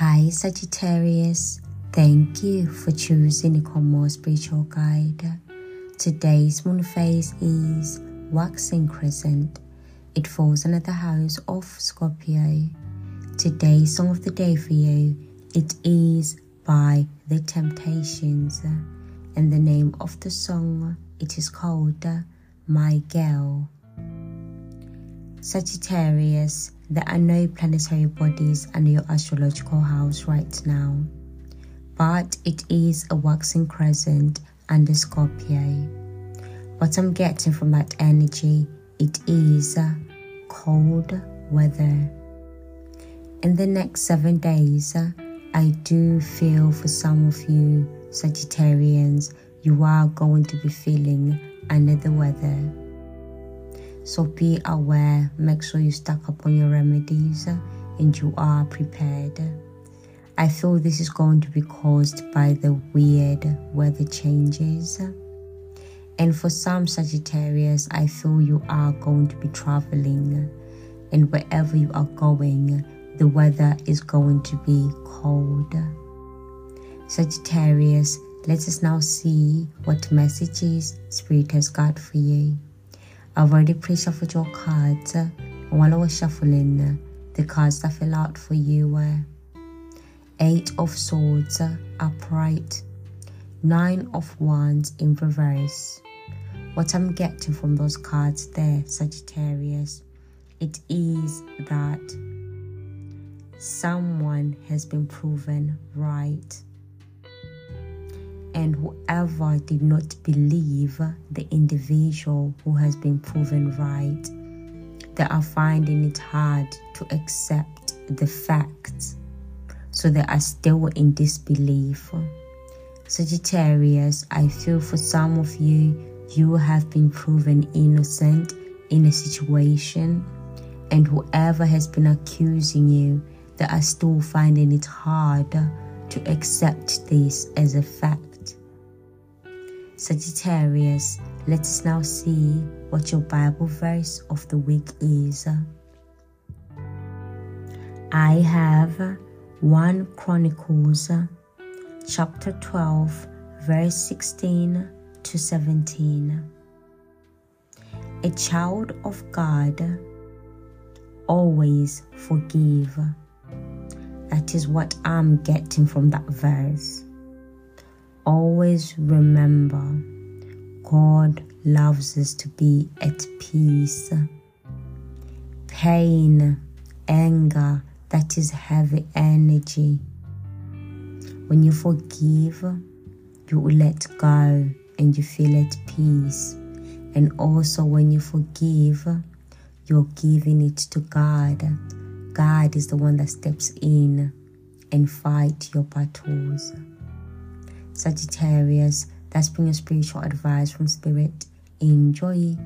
Hi, Sagittarius. Thank you for choosing the Common Spiritual Guide. Today's moon phase is waxing crescent. It falls under the house of Scorpio. Today's song of the day for you, it is by The Temptations. And the name of the song, it is called My Girl. Sagittarius, there are no planetary bodies under your astrological house right now, but it is a waxing crescent under Scorpio. What I'm getting from that energy, it is cold weather. In the next seven days, I do feel for some of you Sagittarians, you are going to be feeling under the weather. So be aware, make sure you stack up on your remedies and you are prepared. I feel this is going to be caused by the weird weather changes. And for some Sagittarius, I feel you are going to be traveling, and wherever you are going, the weather is going to be cold. Sagittarius, let us now see what messages Spirit has got for you. I've already pre-shuffled your cards, and while I was shuffling, the cards that fell out for you were Eight of Swords upright, Nine of Wands in reverse. What I'm getting from those cards there, Sagittarius, it is that someone has been proven right and whoever did not believe the individual who has been proven right, they are finding it hard to accept the facts. So they are still in disbelief. Sagittarius, I feel for some of you, you have been proven innocent in a situation, and whoever has been accusing you, they are still finding it hard to accept this as a fact. Sagittarius, let us now see what your Bible verse of the week is. I have 1 Chronicles chapter 12, verse 16 to 17. A child of God always forgive. That is what I'm getting from that verse always remember God loves us to be at peace. Pain, anger, that is heavy energy. When you forgive, you let go and you feel at peace. And also, when you forgive, you're giving it to God. God is the one that steps in and fight your battles. Sagittarius, that's been your spiritual advice from Spirit. Enjoy.